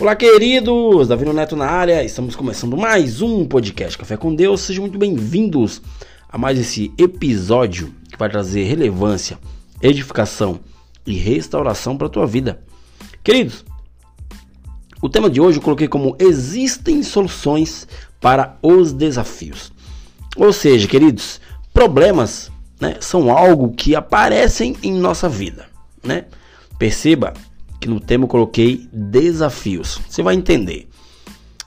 Olá, queridos! Davi Neto na área, estamos começando mais um podcast Café com Deus. Sejam muito bem-vindos a mais esse episódio que vai trazer relevância, edificação e restauração para a tua vida. Queridos, o tema de hoje eu coloquei como Existem soluções para os desafios. Ou seja, queridos, problemas né, são algo que aparecem em nossa vida. Né? Perceba que no tema eu coloquei desafios. Você vai entender.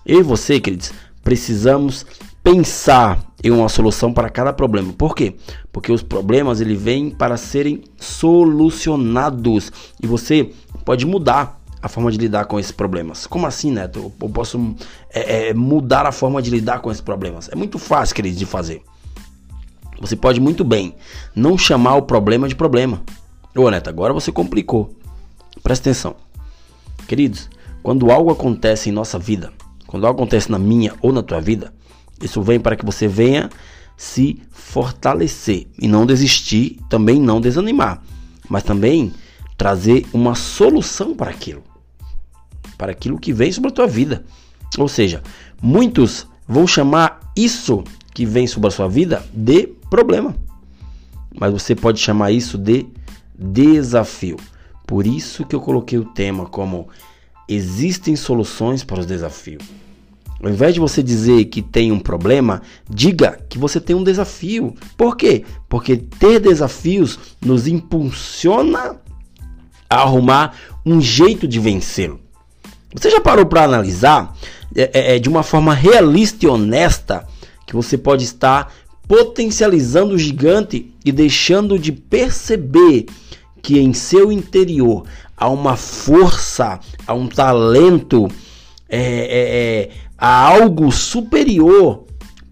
Eu e você, queridos, precisamos pensar em uma solução para cada problema. Por quê? Porque os problemas ele vêm para serem solucionados e você pode mudar a forma de lidar com esses problemas. Como assim, Neto? Eu posso é, é, mudar a forma de lidar com esses problemas? É muito fácil, queridos, de fazer. Você pode muito bem não chamar o problema de problema. Ô, Neto, agora você complicou. Presta atenção. Queridos, quando algo acontece em nossa vida, quando algo acontece na minha ou na tua vida, isso vem para que você venha se fortalecer e não desistir, também não desanimar, mas também trazer uma solução para aquilo, para aquilo que vem sobre a tua vida. Ou seja, muitos vão chamar isso que vem sobre a sua vida de problema, mas você pode chamar isso de desafio. Por isso que eu coloquei o tema como existem soluções para os desafios. Ao invés de você dizer que tem um problema, diga que você tem um desafio. Por quê? Porque ter desafios nos impulsiona a arrumar um jeito de vencê-lo. Você já parou para analisar é, é, é, de uma forma realista e honesta que você pode estar potencializando o gigante e deixando de perceber que em seu interior há uma força, há um talento, é, é, é, há algo superior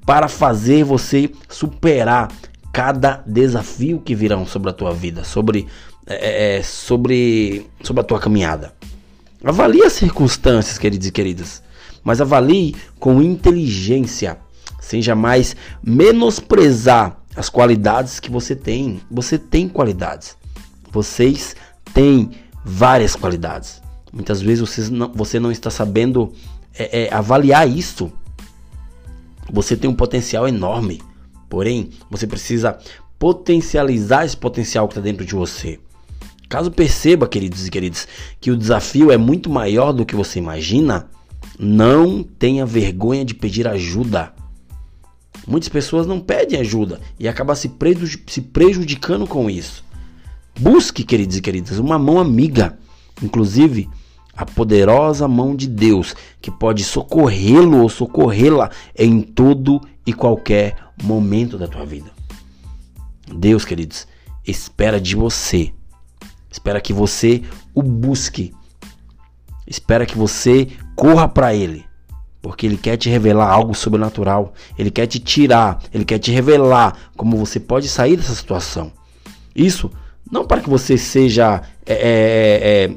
para fazer você superar cada desafio que virão sobre a tua vida, sobre, é, é, sobre, sobre a tua caminhada. Avalie as circunstâncias, queridos e queridas, mas avalie com inteligência, sem jamais menosprezar as qualidades que você tem. Você tem qualidades. Vocês têm várias qualidades. Muitas vezes você não, você não está sabendo é, é, avaliar isso. Você tem um potencial enorme, porém você precisa potencializar esse potencial que está dentro de você. Caso perceba, queridos e queridas, que o desafio é muito maior do que você imagina, não tenha vergonha de pedir ajuda. Muitas pessoas não pedem ajuda e acabam se prejudicando com isso. Busque, queridos e queridas, uma mão amiga, inclusive a poderosa mão de Deus, que pode socorrê-lo ou socorrê-la em todo e qualquer momento da tua vida. Deus, queridos, espera de você. Espera que você o busque. Espera que você corra para ele, porque ele quer te revelar algo sobrenatural. Ele quer te tirar, ele quer te revelar como você pode sair dessa situação. Isso não para que você seja. É, é, é, é,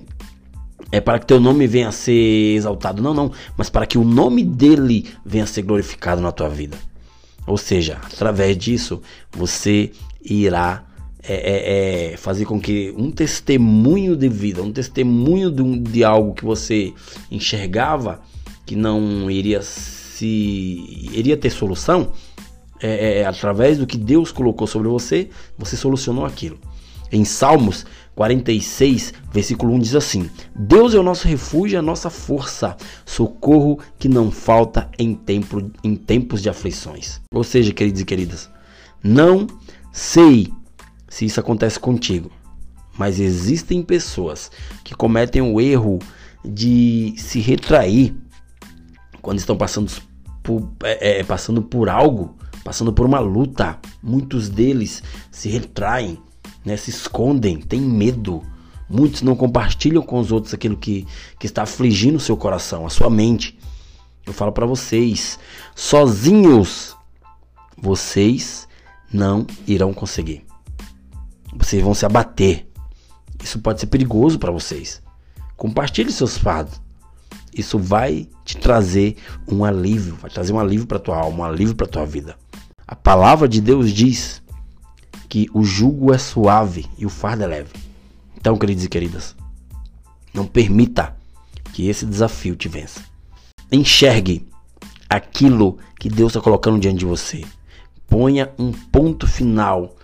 é para que teu nome venha a ser exaltado. Não, não. Mas para que o nome dele venha a ser glorificado na tua vida. Ou seja, através disso, você irá é, é, é, fazer com que um testemunho de vida, um testemunho de, de, algo que você enxergava que não iria se iria ter solução, é, através do que Deus colocou sobre você, você solucionou aquilo. Em Salmos 46, versículo 1 diz assim: Deus é o nosso refúgio, a nossa força, socorro que não falta em, tempo, em tempos de aflições. Ou seja, queridos e queridas, não sei se isso acontece contigo, mas existem pessoas que cometem o erro de se retrair quando estão passando por, é, é, passando por algo, passando por uma luta. Muitos deles se retraem né, se escondem, têm medo. Muitos não compartilham com os outros aquilo que, que está afligindo o seu coração, a sua mente. Eu falo para vocês, sozinhos, vocês não irão conseguir. Vocês vão se abater. Isso pode ser perigoso para vocês. Compartilhe seus fardos. Isso vai te trazer um alívio, vai trazer um alívio para tua alma, um alívio para tua vida. A palavra de Deus diz que o jugo é suave e o fardo é leve. Então, queridos e queridas, não permita que esse desafio te vença. Enxergue aquilo que Deus está colocando diante de você. Ponha um ponto final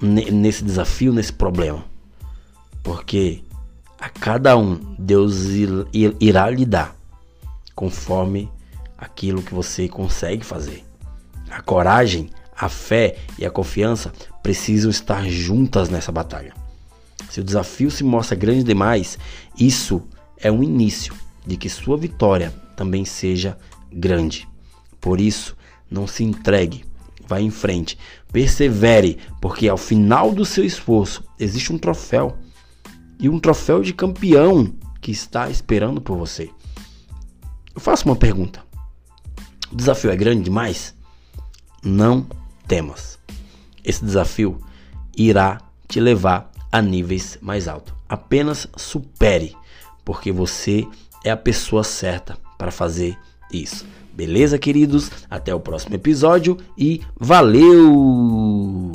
nesse desafio, nesse problema. Porque a cada um Deus irá lhe dar conforme aquilo que você consegue fazer. A coragem, a fé e a confiança precisam estar juntas nessa batalha. Se o desafio se mostra grande demais, isso é um início de que sua vitória também seja grande. Por isso, não se entregue, vá em frente, persevere, porque ao final do seu esforço existe um troféu e um troféu de campeão que está esperando por você. Eu faço uma pergunta: o desafio é grande demais? Não temas. Esse desafio irá te levar a níveis mais altos. Apenas supere, porque você é a pessoa certa para fazer isso. Beleza, queridos? Até o próximo episódio e valeu!